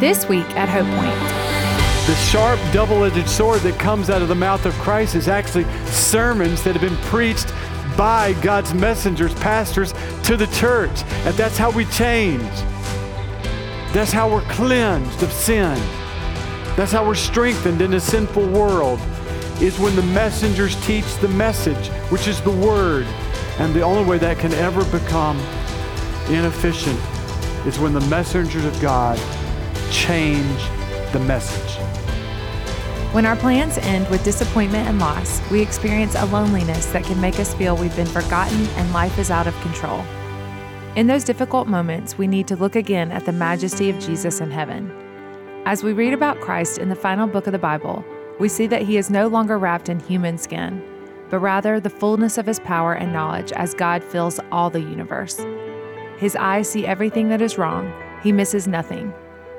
This week at Hope Point. The sharp, double edged sword that comes out of the mouth of Christ is actually sermons that have been preached by God's messengers, pastors, to the church. And that's how we change. That's how we're cleansed of sin. That's how we're strengthened in a sinful world, is when the messengers teach the message, which is the word. And the only way that can ever become inefficient is when the messengers of God change the message. When our plans end with disappointment and loss, we experience a loneliness that can make us feel we've been forgotten and life is out of control. In those difficult moments, we need to look again at the majesty of Jesus in heaven. As we read about Christ in the final book of the Bible, we see that he is no longer wrapped in human skin, but rather the fullness of his power and knowledge as God fills all the universe. His eyes see everything that is wrong, he misses nothing.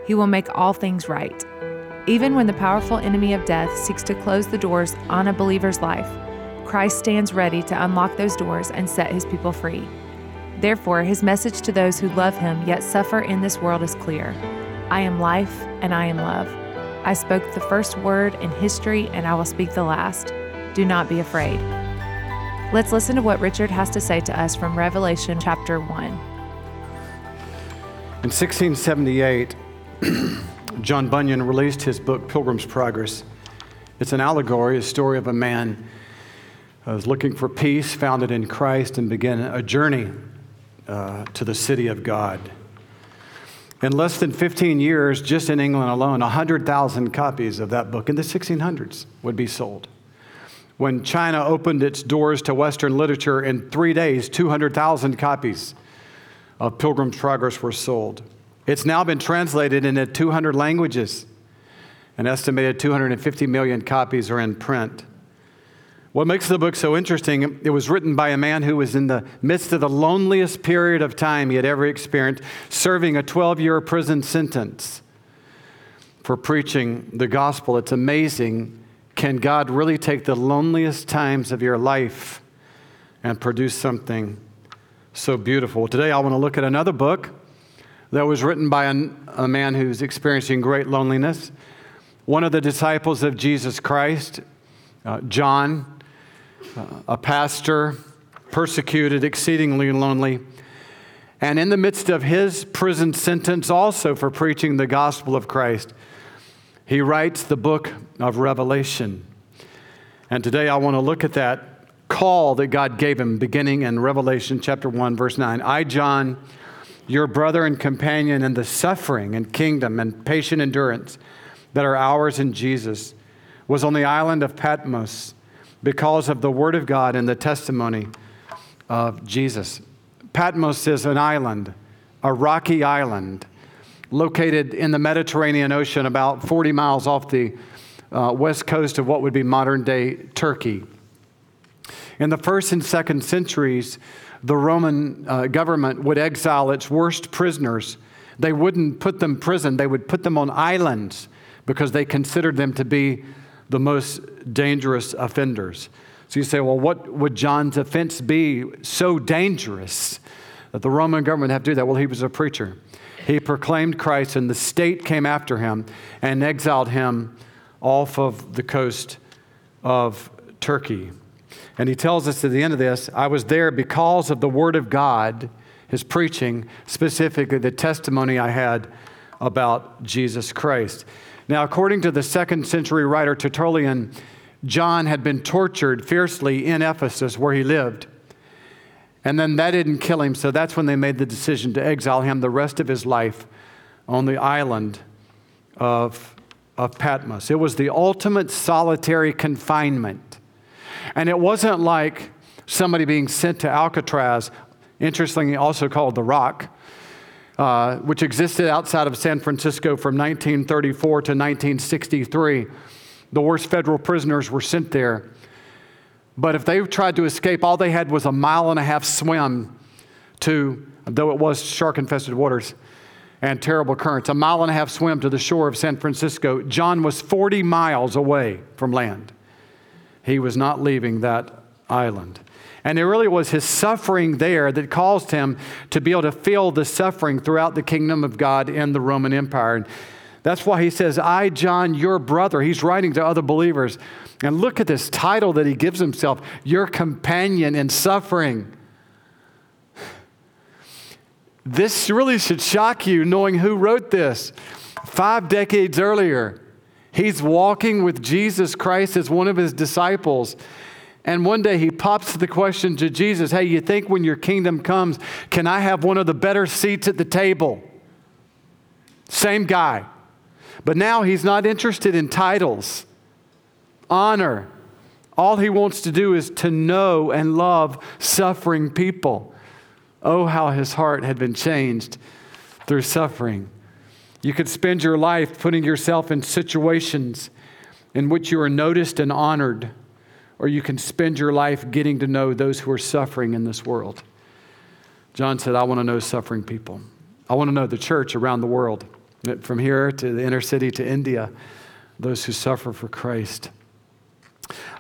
He will make all things right. Even when the powerful enemy of death seeks to close the doors on a believer's life, Christ stands ready to unlock those doors and set his people free. Therefore, his message to those who love him yet suffer in this world is clear I am life and I am love. I spoke the first word in history and I will speak the last. Do not be afraid. Let's listen to what Richard has to say to us from Revelation chapter 1. In 1678, John Bunyan released his book, Pilgrim's Progress. It's an allegory, a story of a man who was looking for peace, found it in Christ, and began a journey uh, to the city of God. In less than 15 years, just in England alone, 100,000 copies of that book in the 1600s would be sold. When China opened its doors to Western literature, in three days, 200,000 copies of Pilgrim's Progress were sold. It's now been translated into 200 languages. An estimated 250 million copies are in print. What makes the book so interesting, it was written by a man who was in the midst of the loneliest period of time he had ever experienced, serving a 12 year prison sentence for preaching the gospel. It's amazing. Can God really take the loneliest times of your life and produce something so beautiful? Today, I want to look at another book that was written by a man who's experiencing great loneliness. One of the disciples of Jesus Christ, uh, John, uh, a pastor, persecuted, exceedingly lonely. And in the midst of his prison sentence, also for preaching the gospel of Christ, he writes the book of Revelation. And today I want to look at that call that God gave him, beginning in Revelation chapter 1, verse 9. I, John, your brother and companion in the suffering and kingdom and patient endurance that are ours in Jesus, was on the island of Patmos because of the word of God and the testimony of Jesus. Patmos is an island, a rocky island, located in the Mediterranean Ocean, about 40 miles off the uh, west coast of what would be modern day Turkey. In the first and second centuries, the Roman uh, government would exile its worst prisoners. They wouldn't put them in prison, they would put them on islands because they considered them to be the most dangerous offenders. So you say, well, what would John's offense be so dangerous that the Roman government have to do that? Well, he was a preacher. He proclaimed Christ, and the state came after him and exiled him off of the coast of Turkey. And he tells us at the end of this I was there because of the Word of God, his preaching, specifically the testimony I had about Jesus Christ. Now, according to the second century writer Tertullian, John had been tortured fiercely in Ephesus where he lived. And then that didn't kill him, so that's when they made the decision to exile him the rest of his life on the island of, of Patmos. It was the ultimate solitary confinement and it wasn't like somebody being sent to Alcatraz, interestingly also called the Rock, uh, which existed outside of San Francisco from 1934 to 1963. The worst federal prisoners were sent there. But if they tried to escape, all they had was a mile and a half swim to, though it was shark infested waters and terrible currents, a mile and a half swim to the shore of San Francisco. John was 40 miles away from land he was not leaving that island. And it really was his suffering there that caused him to be able to feel the suffering throughout the kingdom of God in the Roman Empire. And That's why he says, I, John, your brother. He's writing to other believers. And look at this title that he gives himself your companion in suffering. This really should shock you knowing who wrote this. Five decades earlier, he's walking with Jesus Christ as one of his disciples. And one day he pops the question to Jesus Hey, you think when your kingdom comes, can I have one of the better seats at the table? Same guy. But now he's not interested in titles, honor. All he wants to do is to know and love suffering people. Oh, how his heart had been changed through suffering. You could spend your life putting yourself in situations in which you are noticed and honored, or you can spend your life getting to know those who are suffering in this world. John said, I want to know suffering people. I want to know the church around the world, from here to the inner city to India, those who suffer for Christ.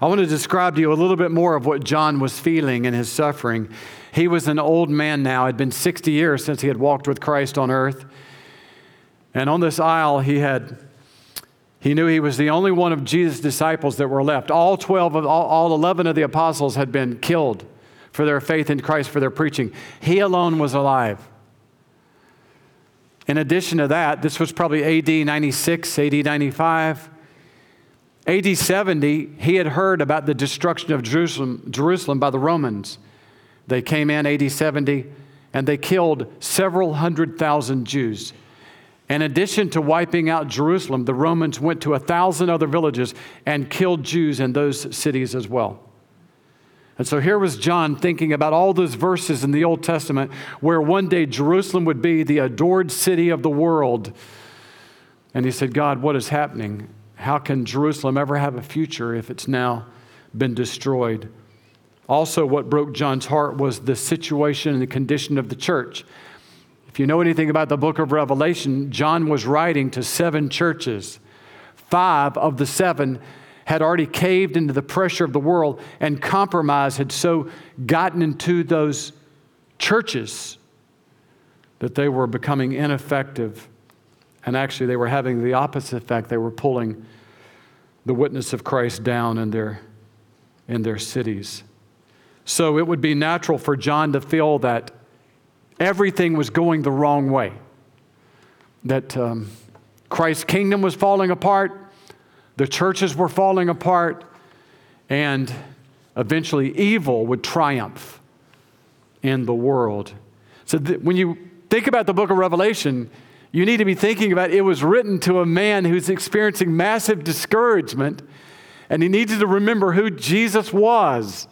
I want to describe to you a little bit more of what John was feeling in his suffering. He was an old man now. It had been 60 years since he had walked with Christ on earth. And on this isle, he had he knew he was the only one of Jesus' disciples that were left. All 12 of all, all 11 of the apostles had been killed for their faith in Christ, for their preaching. He alone was alive. In addition to that, this was probably AD 96, AD 95. AD 70, he had heard about the destruction of Jerusalem, Jerusalem by the Romans. They came in AD 70 and they killed several hundred thousand Jews. In addition to wiping out Jerusalem, the Romans went to a thousand other villages and killed Jews in those cities as well. And so here was John thinking about all those verses in the Old Testament where one day Jerusalem would be the adored city of the world. And he said, God, what is happening? How can Jerusalem ever have a future if it's now been destroyed? Also, what broke John's heart was the situation and the condition of the church. If you know anything about the book of Revelation, John was writing to seven churches. Five of the seven had already caved into the pressure of the world, and compromise had so gotten into those churches that they were becoming ineffective. And actually, they were having the opposite effect. They were pulling the witness of Christ down in their, in their cities. So it would be natural for John to feel that everything was going the wrong way, that um, Christ's kingdom was falling apart, the churches were falling apart, and eventually evil would triumph in the world. So th- when you think about the book of Revelation, you need to be thinking about it was written to a man who's experiencing massive discouragement, and he needed to remember who Jesus was.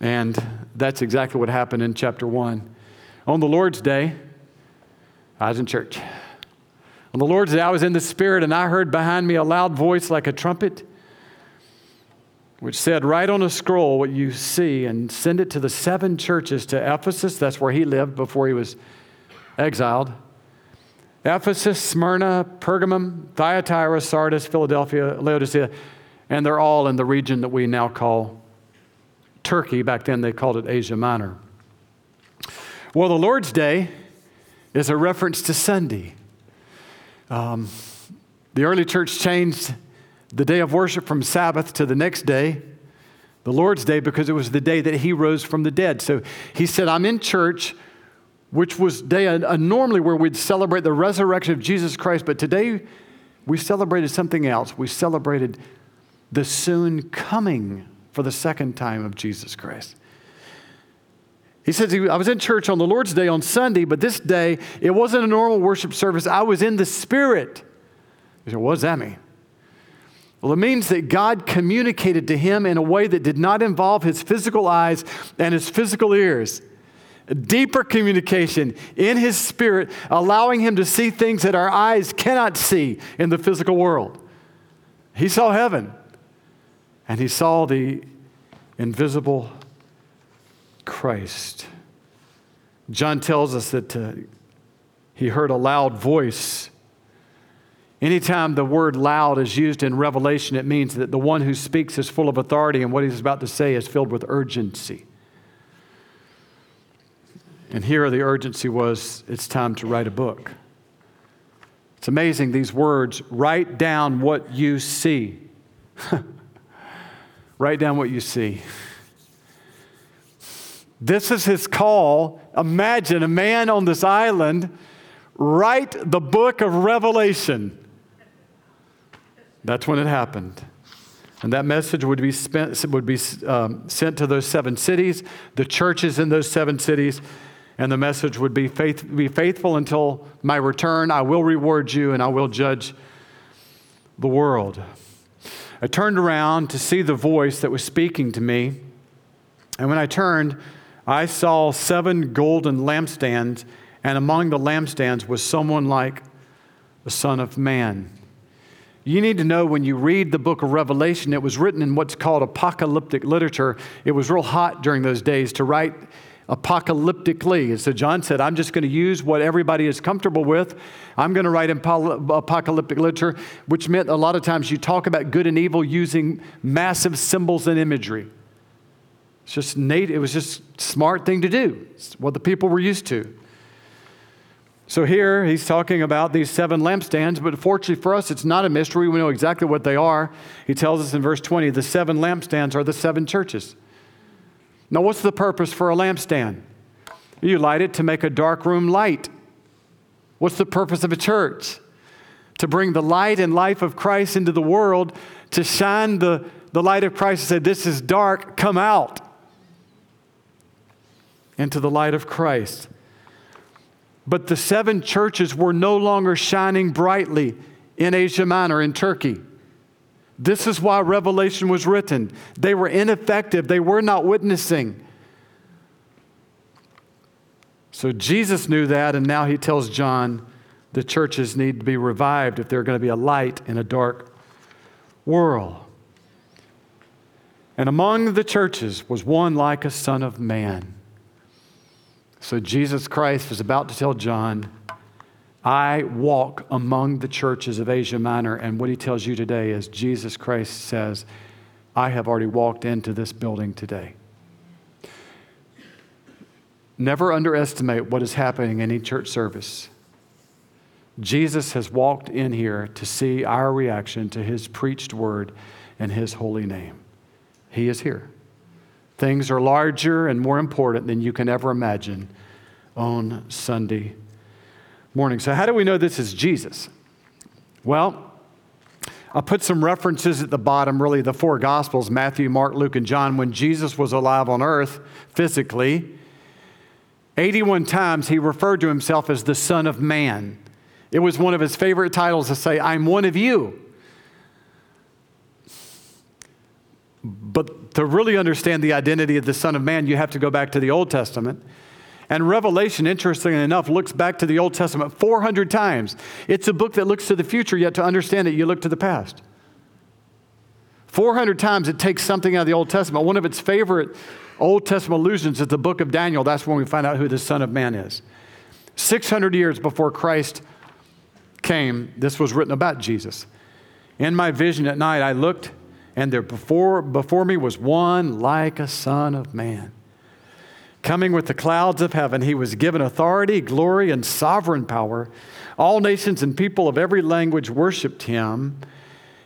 And that's exactly what happened in chapter 1. On the Lord's day, I was in church. On the Lord's day, I was in the Spirit, and I heard behind me a loud voice like a trumpet, which said, Write on a scroll what you see and send it to the seven churches to Ephesus. That's where he lived before he was exiled. Ephesus, Smyrna, Pergamum, Thyatira, Sardis, Philadelphia, Laodicea, and they're all in the region that we now call Turkey. Back then they called it Asia Minor. Well, the Lord's Day is a reference to Sunday. Um, the early church changed the day of worship from Sabbath to the next day, the Lord's Day, because it was the day that He rose from the dead. So He said, I'm in church, which was day uh, normally where we'd celebrate the resurrection of Jesus Christ, but today we celebrated something else. We celebrated the soon coming for the second time of Jesus Christ. He says, I was in church on the Lord's Day on Sunday, but this day it wasn't a normal worship service. I was in the Spirit. He said, What does that mean? Well, it means that God communicated to him in a way that did not involve his physical eyes and his physical ears. A deeper communication in his spirit, allowing him to see things that our eyes cannot see in the physical world. He saw heaven and he saw the invisible Christ. John tells us that uh, he heard a loud voice. Anytime the word loud is used in Revelation, it means that the one who speaks is full of authority and what he's about to say is filled with urgency. And here the urgency was it's time to write a book. It's amazing, these words write down what you see. write down what you see. This is his call. Imagine a man on this island write the book of Revelation. That's when it happened. And that message would be, spent, would be um, sent to those seven cities, the churches in those seven cities, and the message would be, faith, be faithful until my return. I will reward you and I will judge the world. I turned around to see the voice that was speaking to me. And when I turned, I saw seven golden lampstands, and among the lampstands was someone like the Son of Man. You need to know when you read the book of Revelation, it was written in what's called apocalyptic literature. It was real hot during those days to write apocalyptically. So John said, I'm just going to use what everybody is comfortable with. I'm going to write apocalyptic literature, which meant a lot of times you talk about good and evil using massive symbols and imagery. It's just it was just smart thing to do. It's what the people were used to. So here he's talking about these seven lampstands, but fortunately for us, it's not a mystery. We know exactly what they are. He tells us in verse 20 the seven lampstands are the seven churches. Now, what's the purpose for a lampstand? You light it to make a dark room light. What's the purpose of a church? To bring the light and life of Christ into the world, to shine the, the light of Christ and say, This is dark, come out into the light of Christ. But the seven churches were no longer shining brightly in Asia Minor, in Turkey. This is why Revelation was written. They were ineffective, they were not witnessing. So Jesus knew that, and now he tells John the churches need to be revived if they're going to be a light in a dark world. And among the churches was one like a son of man. So Jesus Christ was about to tell John, I walk among the churches of Asia Minor. And what he tells you today is Jesus Christ says, I have already walked into this building today. Never underestimate what is happening in any church service. Jesus has walked in here to see our reaction to his preached word and his holy name. He is here. Things are larger and more important than you can ever imagine on Sunday morning. So, how do we know this is Jesus? Well, I'll put some references at the bottom, really, the four Gospels Matthew, Mark, Luke, and John. When Jesus was alive on earth physically, 81 times he referred to himself as the Son of Man. It was one of his favorite titles to say, I'm one of you. But to really understand the identity of the Son of Man, you have to go back to the Old Testament. And Revelation, interestingly enough, looks back to the Old Testament 400 times. It's a book that looks to the future, yet to understand it, you look to the past. 400 times it takes something out of the Old Testament. One of its favorite Old Testament allusions is the book of Daniel. That's when we find out who the Son of Man is. 600 years before Christ came, this was written about Jesus. In my vision at night, I looked, and there before, before me was one like a Son of Man Coming with the clouds of heaven, he was given authority, glory, and sovereign power. All nations and people of every language worshiped him.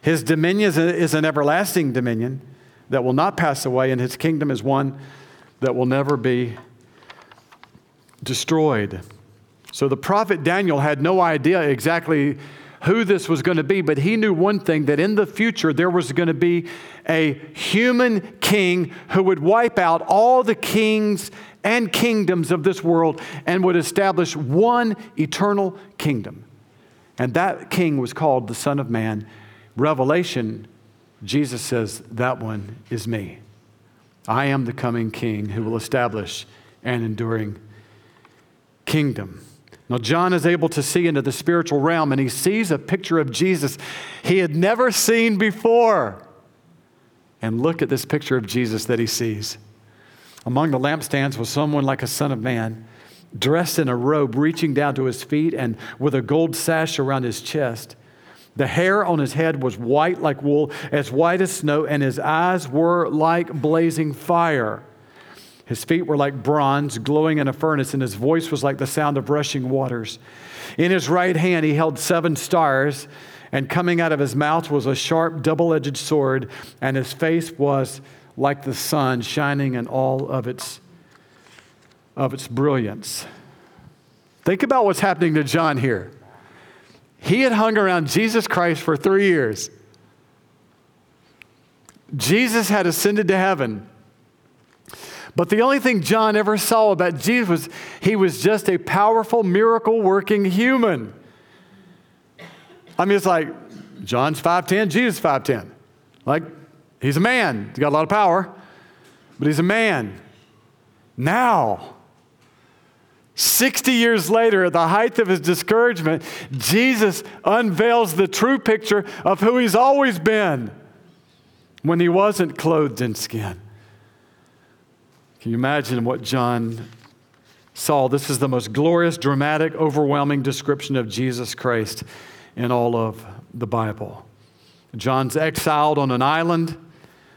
His dominion is an everlasting dominion that will not pass away, and his kingdom is one that will never be destroyed. So the prophet Daniel had no idea exactly who this was going to be, but he knew one thing that in the future there was going to be a human king who would wipe out all the kings and kingdoms of this world and would establish one eternal kingdom. And that king was called the Son of Man. Revelation, Jesus says, That one is me. I am the coming king who will establish an enduring kingdom. Now, John is able to see into the spiritual realm and he sees a picture of Jesus he had never seen before. And look at this picture of Jesus that he sees. Among the lampstands was someone like a son of man, dressed in a robe reaching down to his feet and with a gold sash around his chest. The hair on his head was white like wool, as white as snow, and his eyes were like blazing fire. His feet were like bronze glowing in a furnace, and his voice was like the sound of rushing waters. In his right hand, he held seven stars, and coming out of his mouth was a sharp, double edged sword, and his face was like the sun, shining in all of its, of its brilliance. Think about what's happening to John here. He had hung around Jesus Christ for three years. Jesus had ascended to heaven. But the only thing John ever saw about Jesus was he was just a powerful, miracle working human. I mean, it's like John's 5'10, Jesus 5'10. Like, he's a man, he's got a lot of power, but he's a man. Now, 60 years later, at the height of his discouragement, Jesus unveils the true picture of who he's always been when he wasn't clothed in skin. Can you imagine what John saw? This is the most glorious, dramatic, overwhelming description of Jesus Christ in all of the Bible. John's exiled on an island.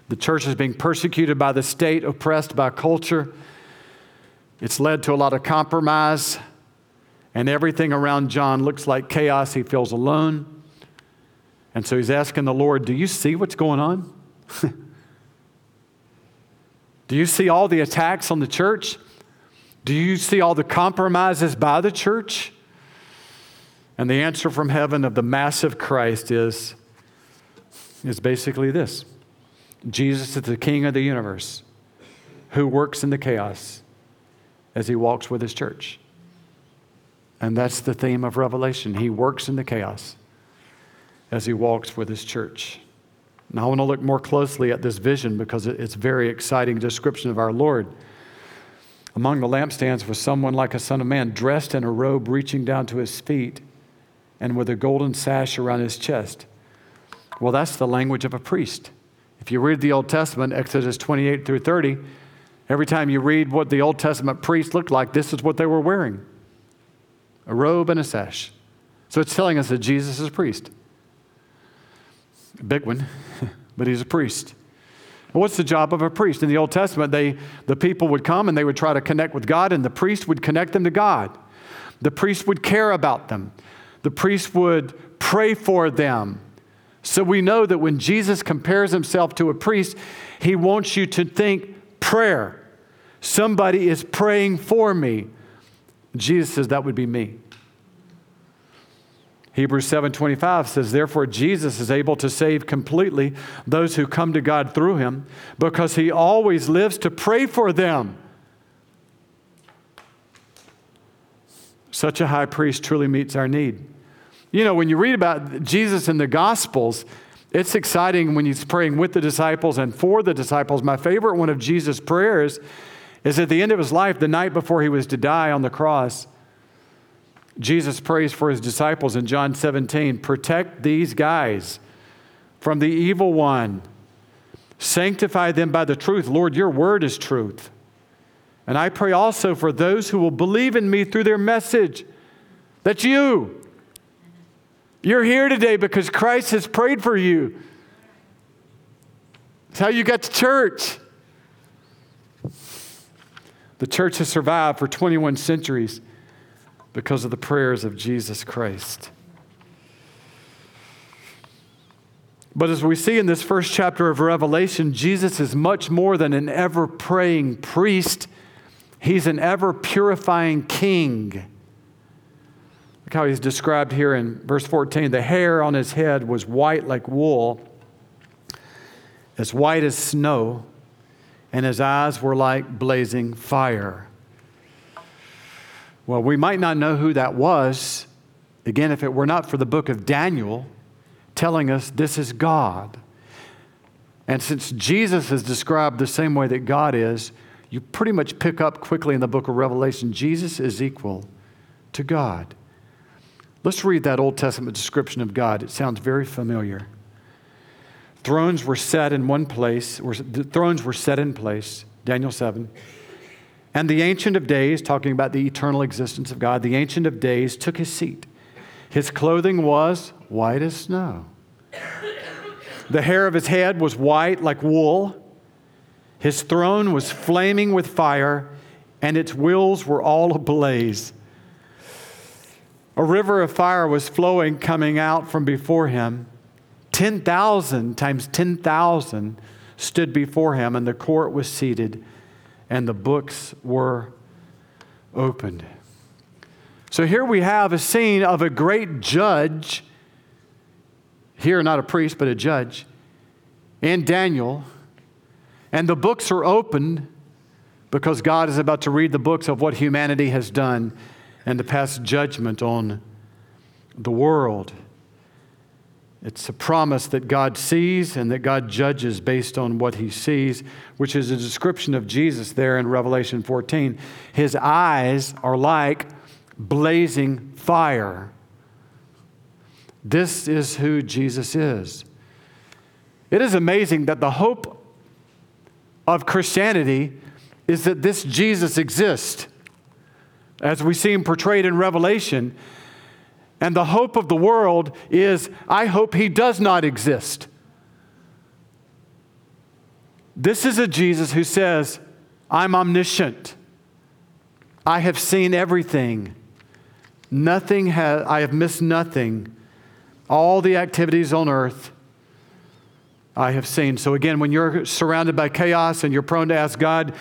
The church is being persecuted by the state, oppressed by culture. It's led to a lot of compromise, and everything around John looks like chaos. He feels alone. And so he's asking the Lord, Do you see what's going on? Do you see all the attacks on the church? Do you see all the compromises by the church? And the answer from heaven of the massive Christ is, is basically this Jesus is the King of the universe who works in the chaos as he walks with his church. And that's the theme of Revelation. He works in the chaos as he walks with his church. Now, I want to look more closely at this vision because it's a very exciting description of our Lord. Among the lampstands was someone like a son of man, dressed in a robe reaching down to his feet and with a golden sash around his chest. Well, that's the language of a priest. If you read the Old Testament, Exodus 28 through 30, every time you read what the Old Testament priests looked like, this is what they were wearing a robe and a sash. So it's telling us that Jesus is a priest. A big one, but he's a priest. What's the job of a priest? In the Old Testament, they, the people would come and they would try to connect with God, and the priest would connect them to God. The priest would care about them. The priest would pray for them. So we know that when Jesus compares himself to a priest, he wants you to think prayer. Somebody is praying for me. Jesus says that would be me. Hebrews 7:25 says therefore Jesus is able to save completely those who come to God through him because he always lives to pray for them. Such a high priest truly meets our need. You know, when you read about Jesus in the Gospels, it's exciting when he's praying with the disciples and for the disciples. My favorite one of Jesus' prayers is at the end of his life, the night before he was to die on the cross. Jesus prays for his disciples in John 17 protect these guys from the evil one, sanctify them by the truth. Lord, your word is truth. And I pray also for those who will believe in me through their message. That's you. You're here today because Christ has prayed for you. It's how you got to church. The church has survived for 21 centuries because of the prayers of Jesus Christ. But as we see in this first chapter of Revelation, Jesus is much more than an ever praying priest, he's an ever purifying king. Look how he's described here in verse 14. The hair on his head was white like wool, as white as snow, and his eyes were like blazing fire. Well, we might not know who that was. Again, if it were not for the book of Daniel telling us this is God. And since Jesus is described the same way that God is, you pretty much pick up quickly in the book of Revelation Jesus is equal to God. Let's read that Old Testament description of God. It sounds very familiar. Thrones were set in one place, or thrones were set in place, Daniel 7. And the Ancient of Days, talking about the eternal existence of God, the Ancient of Days took his seat. His clothing was white as snow. The hair of his head was white like wool. His throne was flaming with fire, and its wheels were all ablaze. A river of fire was flowing, coming out from before him. 10,000 times 10,000 stood before him, and the court was seated, and the books were opened. So here we have a scene of a great judge, here not a priest, but a judge, and Daniel and the books are opened because God is about to read the books of what humanity has done and to pass judgment on the world. It's a promise that God sees and that God judges based on what he sees, which is a description of Jesus there in Revelation 14. His eyes are like blazing fire. This is who Jesus is. It is amazing that the hope of Christianity is that this Jesus exists, as we see him portrayed in Revelation. And the hope of the world is I hope he does not exist. This is a Jesus who says, I'm omniscient. I have seen everything. Nothing has, I have missed nothing. All the activities on earth I have seen. So, again, when you're surrounded by chaos and you're prone to ask God,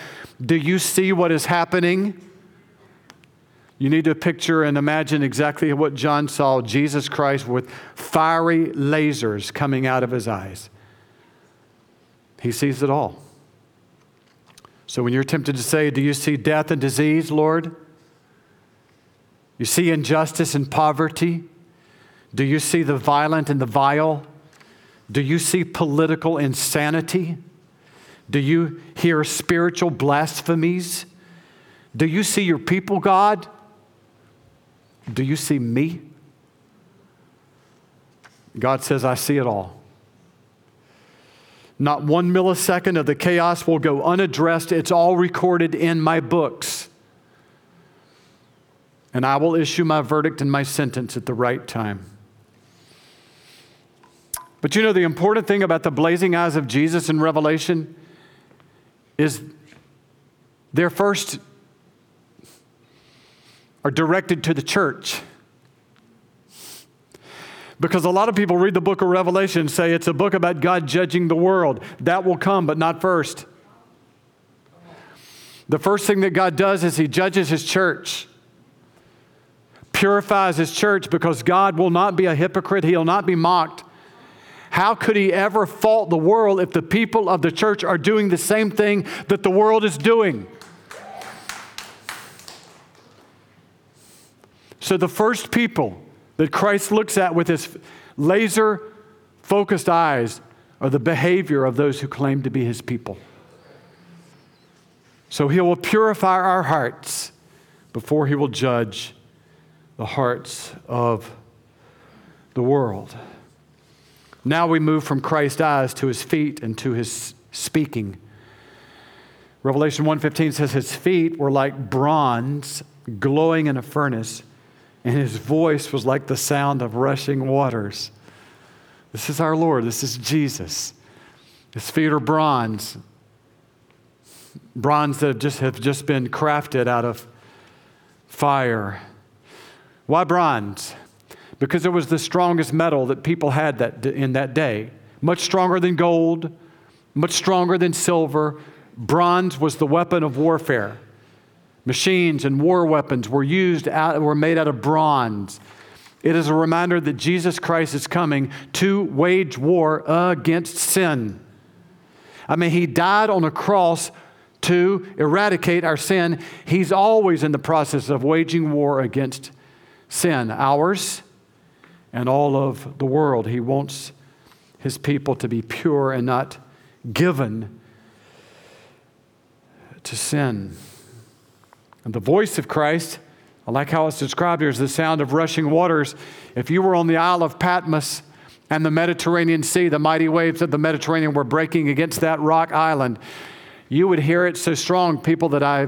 Do you see what is happening? You need to picture and imagine exactly what John saw Jesus Christ with fiery lasers coming out of his eyes. He sees it all. So, when you're tempted to say, Do you see death and disease, Lord? You see injustice and poverty? Do you see the violent and the vile? Do you see political insanity? Do you hear spiritual blasphemies? Do you see your people, God? Do you see me? God says, I see it all. Not one millisecond of the chaos will go unaddressed. It's all recorded in my books. And I will issue my verdict and my sentence at the right time. But you know, the important thing about the blazing eyes of Jesus in Revelation is they're first are directed to the church. Because a lot of people read the book of Revelation and say it's a book about God judging the world. That will come, but not first. The first thing that God does is He judges His church, purifies His church, because God will not be a hypocrite, He'll not be mocked. How could he ever fault the world if the people of the church are doing the same thing that the world is doing? So, the first people that Christ looks at with his laser focused eyes are the behavior of those who claim to be his people. So, he will purify our hearts before he will judge the hearts of the world. Now we move from Christ's eyes to his feet and to his speaking. Revelation 1:15 says his feet were like bronze glowing in a furnace and his voice was like the sound of rushing waters. This is our Lord, this is Jesus. His feet are bronze. Bronze that have just, have just been crafted out of fire. Why bronze? because it was the strongest metal that people had that, in that day. Much stronger than gold, much stronger than silver. Bronze was the weapon of warfare. Machines and war weapons were used out, were made out of bronze. It is a reminder that Jesus Christ is coming to wage war against sin. I mean, he died on a cross to eradicate our sin. He's always in the process of waging war against sin, ours and all of the world. He wants his people to be pure and not given to sin. And the voice of Christ, I like how it's described here, is the sound of rushing waters. If you were on the Isle of Patmos and the Mediterranean Sea, the mighty waves of the Mediterranean were breaking against that rock island, you would hear it so strong. People that I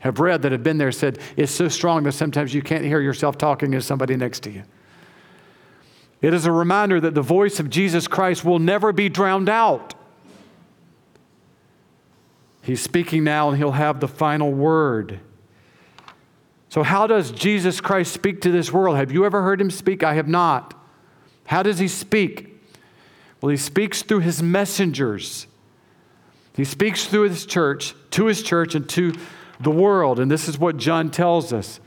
have read that have been there said it's so strong that sometimes you can't hear yourself talking to somebody next to you. It is a reminder that the voice of Jesus Christ will never be drowned out. He's speaking now and he'll have the final word. So, how does Jesus Christ speak to this world? Have you ever heard him speak? I have not. How does he speak? Well, he speaks through his messengers. He speaks through his church, to his church, and to the world. And this is what John tells us.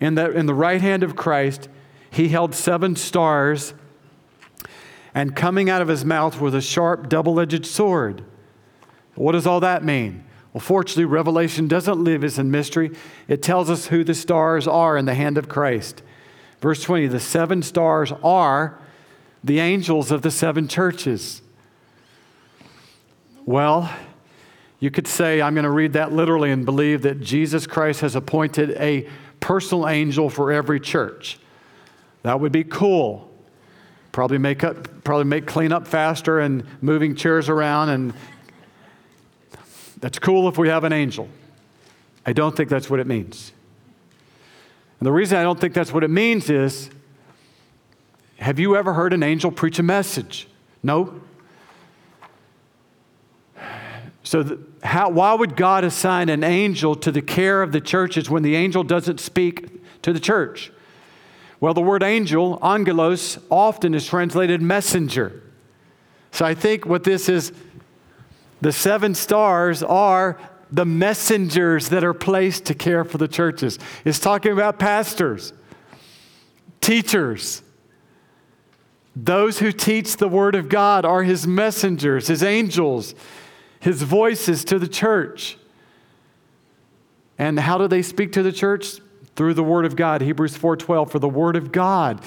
In the, in the right hand of Christ, he held seven stars, and coming out of his mouth was a sharp, double edged sword. What does all that mean? Well, fortunately, Revelation doesn't live as in mystery. It tells us who the stars are in the hand of Christ. Verse 20 the seven stars are the angels of the seven churches. Well, you could say, I'm going to read that literally and believe that Jesus Christ has appointed a personal angel for every church. That would be cool. Probably make up, probably make cleanup faster and moving chairs around, and that's cool if we have an angel. I don't think that's what it means. And the reason I don't think that's what it means is have you ever heard an angel preach a message? No? So, how, why would God assign an angel to the care of the churches when the angel doesn't speak to the church? Well, the word angel, angelos, often is translated messenger. So I think what this is the seven stars are the messengers that are placed to care for the churches. It's talking about pastors, teachers. Those who teach the Word of God are His messengers, His angels his voices to the church. And how do they speak to the church? Through the word of God. Hebrews 4:12 for the word of God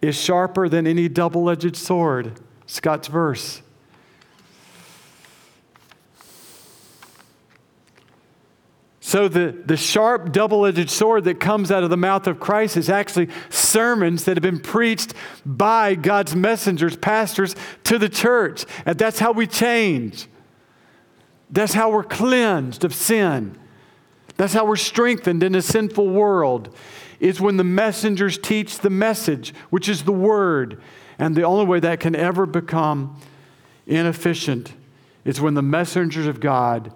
is sharper than any double-edged sword. Scott's verse. So, the, the sharp, double edged sword that comes out of the mouth of Christ is actually sermons that have been preached by God's messengers, pastors, to the church. And that's how we change. That's how we're cleansed of sin. That's how we're strengthened in a sinful world, is when the messengers teach the message, which is the word. And the only way that can ever become inefficient is when the messengers of God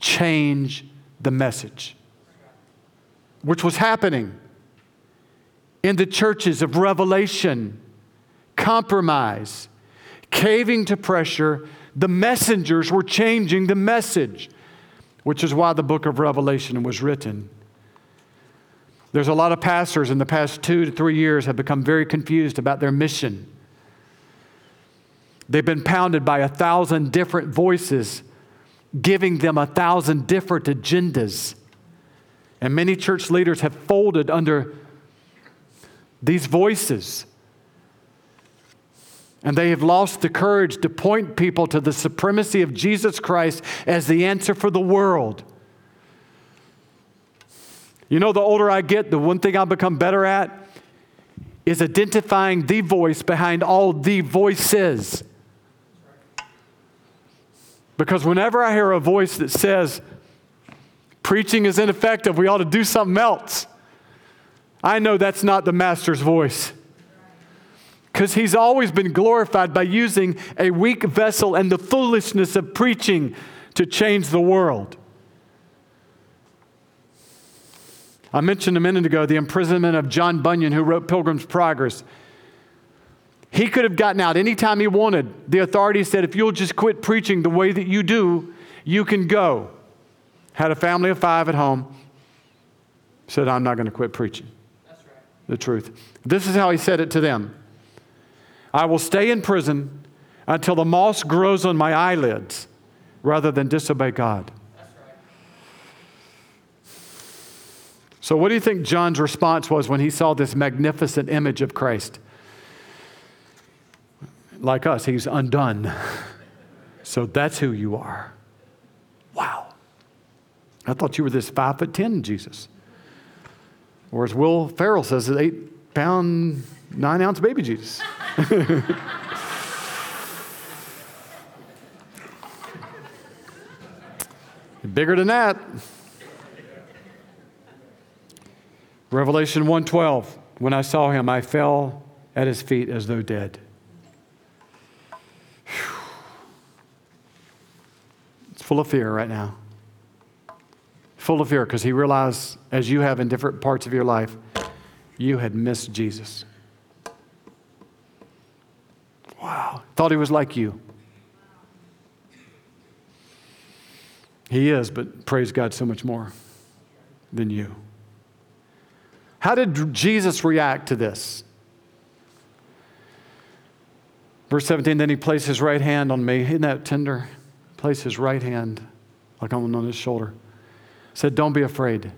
change the message, which was happening in the churches of Revelation, compromise, caving to pressure the messengers were changing the message, which is why the book of Revelation was written. There's a lot of pastors in the past two to three years have become very confused about their mission. They've been pounded by a thousand different voices, giving them a thousand different agendas. And many church leaders have folded under these voices. And they have lost the courage to point people to the supremacy of Jesus Christ as the answer for the world. You know, the older I get, the one thing I've become better at is identifying the voice behind all the voices. Because whenever I hear a voice that says, preaching is ineffective, we ought to do something else, I know that's not the master's voice because he's always been glorified by using a weak vessel and the foolishness of preaching to change the world. I mentioned a minute ago the imprisonment of John Bunyan, who wrote Pilgrim's Progress. He could have gotten out anytime he wanted. The authorities said, if you'll just quit preaching the way that you do, you can go. Had a family of five at home. Said, I'm not going to quit preaching. That's right. The truth. This is how he said it to them. I will stay in prison until the moss grows on my eyelids rather than disobey God. So, what do you think John's response was when he saw this magnificent image of Christ? Like us, he's undone. So, that's who you are. Wow. I thought you were this five foot ten Jesus. Or as Will Ferrell says, eight pound, nine ounce baby Jesus. Bigger than that. Revelation 1:12 When I saw him I fell at his feet as though dead. Full of fear right now. Full of fear because he realized, as you have in different parts of your life, you had missed Jesus. Wow. Thought he was like you. He is, but praise God, so much more than you. How did Jesus react to this? Verse 17, then he placed his right hand on me. Isn't that tender? Placed his right hand like on, on his shoulder. Said, Don't be afraid.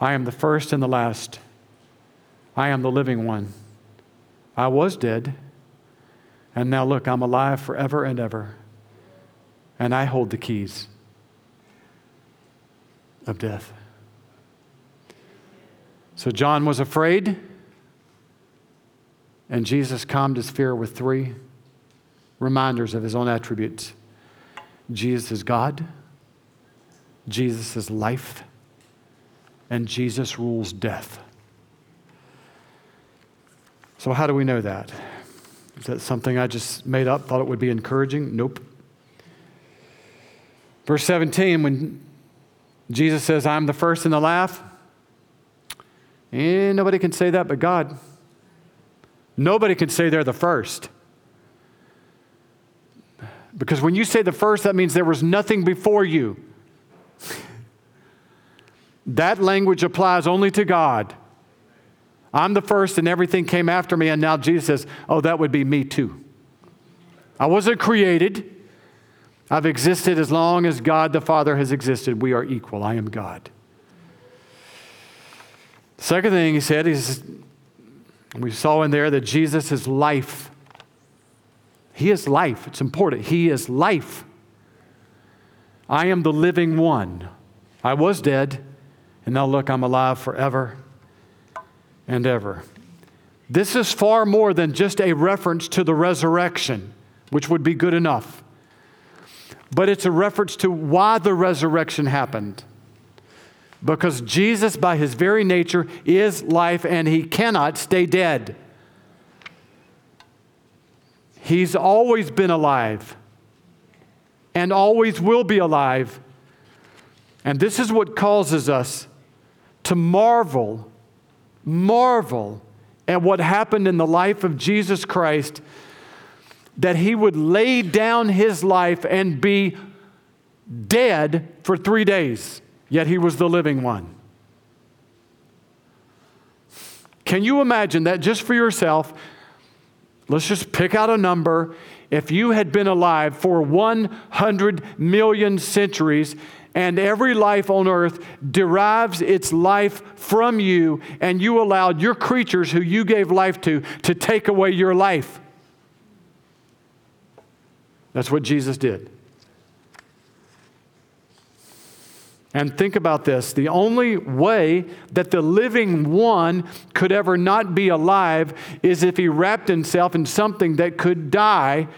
I am the first and the last. I am the living one. I was dead, and now look, I'm alive forever and ever and I hold the keys of death. So John was afraid, and Jesus calmed his fear with three reminders of his own attributes Jesus is God, Jesus is life, and Jesus rules death. So, how do we know that? Is that something I just made up, thought it would be encouraging? Nope. Verse 17, when Jesus says, I'm the first and the last, and nobody can say that but God. Nobody can say they're the first. Because when you say the first, that means there was nothing before you. that language applies only to God. I'm the first and everything came after me, and now Jesus says, Oh, that would be me too. I wasn't created. I've existed as long as God the Father has existed. We are equal. I am God. Second thing he said is we saw in there that Jesus is life. He is life. It's important. He is life. I am the living one. I was dead, and now look, I'm alive forever and ever. This is far more than just a reference to the resurrection, which would be good enough but it's a reference to why the resurrection happened. Because Jesus, by his very nature, is life and he cannot stay dead. He's always been alive and always will be alive. And this is what causes us to marvel, marvel at what happened in the life of Jesus Christ that he would lay down his life and be dead for three days, yet he was the living one. Can you imagine that just for yourself? Let's just pick out a number. If you had been alive for 100 million centuries and every life on earth derives its life from you, and you allowed your creatures who you gave life to to take away your life, that's what Jesus did. And think about this the only way that the living one could ever not be alive is if he wrapped himself in something that could die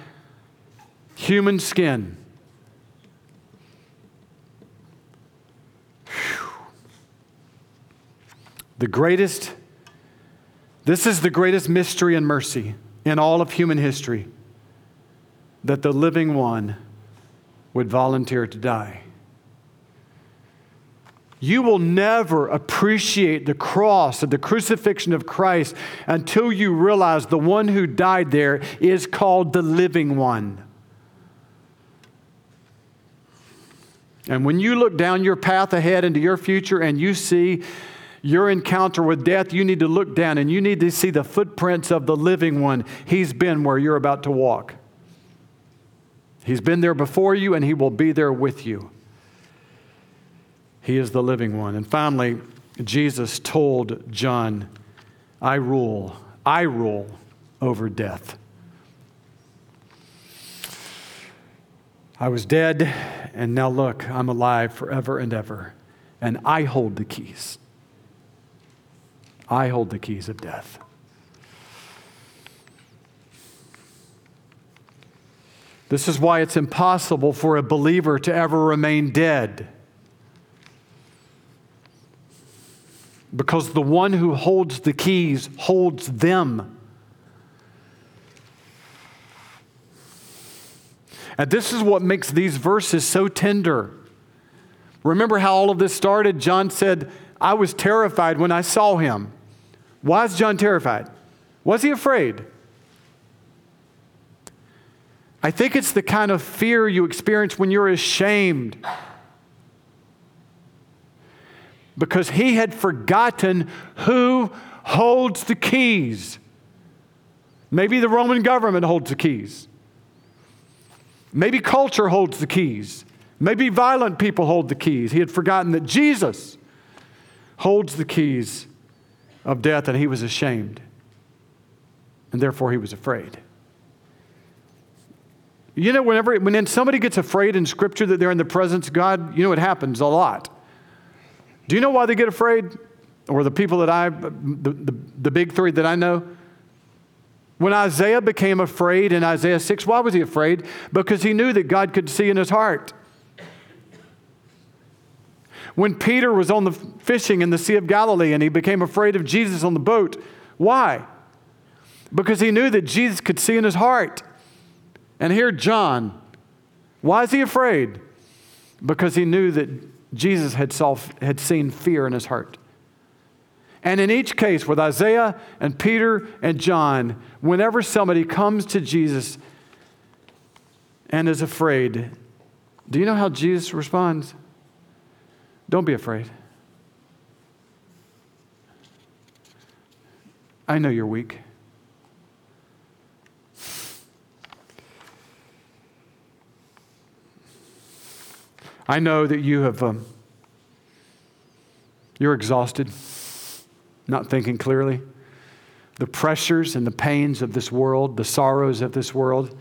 human skin. The greatest, this is the greatest mystery and mercy in all of human history that the living one would volunteer to die. You will never appreciate the cross and the crucifixion of Christ until you realize the one who died there is called the living one. And when you look down your path ahead into your future and you see your encounter with death, you need to look down and you need to see the footprints of the living one. He's been where you're about to walk. He's been there before you and he will be there with you. He is the living one. And finally, Jesus told John, I rule, I rule over death. I was dead, and now look, I'm alive forever and ever, and I hold the keys. I hold the keys of death. This is why it's impossible for a believer to ever remain dead. Because the one who holds the keys holds them. And this is what makes these verses so tender. Remember how all of this started? John said, I was terrified when I saw him. Why is John terrified? Was he afraid? I think it's the kind of fear you experience when you're ashamed. Because he had forgotten who holds the keys. Maybe the Roman government holds the keys. Maybe culture holds the keys. Maybe violent people hold the keys. He had forgotten that Jesus holds the keys of death and he was ashamed. And therefore he was afraid. You know, whenever when somebody gets afraid in Scripture that they're in the presence of God, you know it happens a lot. Do you know why they get afraid? Or the people that I, the, the, the big three that I know? When Isaiah became afraid in Isaiah 6, why was he afraid? Because he knew that God could see in his heart. When Peter was on the fishing in the Sea of Galilee and he became afraid of Jesus on the boat, why? Because he knew that Jesus could see in his heart. And here, John, why is he afraid? Because he knew that Jesus had, saw, had seen fear in his heart. And in each case, with Isaiah and Peter and John, whenever somebody comes to Jesus and is afraid, do you know how Jesus responds? Don't be afraid. I know you're weak. I know that you have, um, you're exhausted, not thinking clearly. The pressures and the pains of this world, the sorrows of this world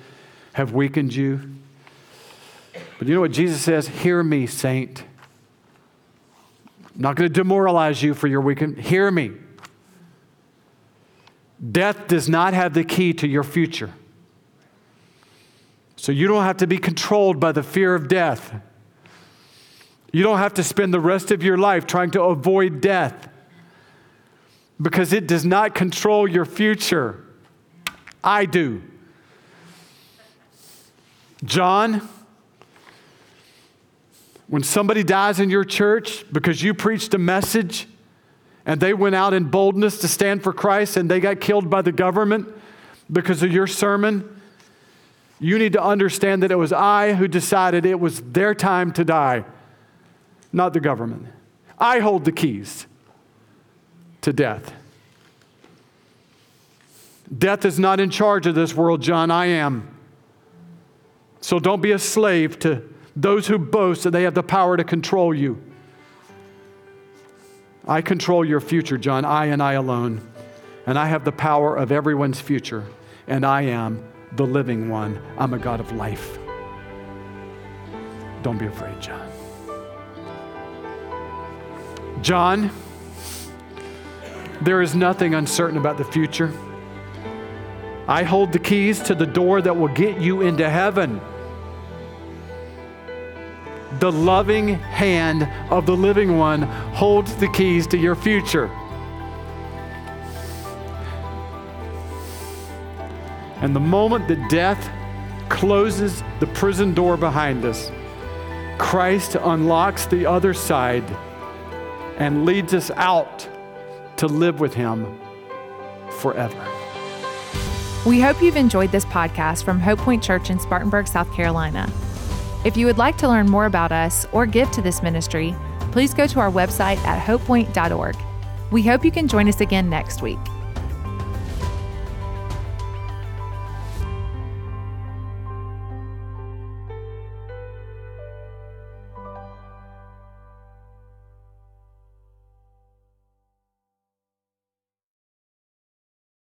have weakened you. But you know what Jesus says? Hear me, saint. I'm not going to demoralize you for your weekend. Hear me. Death does not have the key to your future. So you don't have to be controlled by the fear of death. You don't have to spend the rest of your life trying to avoid death because it does not control your future. I do. John, when somebody dies in your church because you preached a message and they went out in boldness to stand for Christ and they got killed by the government because of your sermon, you need to understand that it was I who decided it was their time to die not the government. I hold the keys to death. Death is not in charge of this world, John. I am. So don't be a slave to those who boast that they have the power to control you. I control your future, John. I and I alone. And I have the power of everyone's future. And I am the living one. I'm a God of life. Don't be afraid, John. John, there is nothing uncertain about the future. I hold the keys to the door that will get you into heaven. The loving hand of the living one holds the keys to your future. And the moment that death closes the prison door behind us, Christ unlocks the other side and leads us out to live with Him forever. We hope you've enjoyed this podcast from Hope Point Church in Spartanburg, South Carolina. If you would like to learn more about us or give to this ministry, please go to our website at hopepoint.org. We hope you can join us again next week.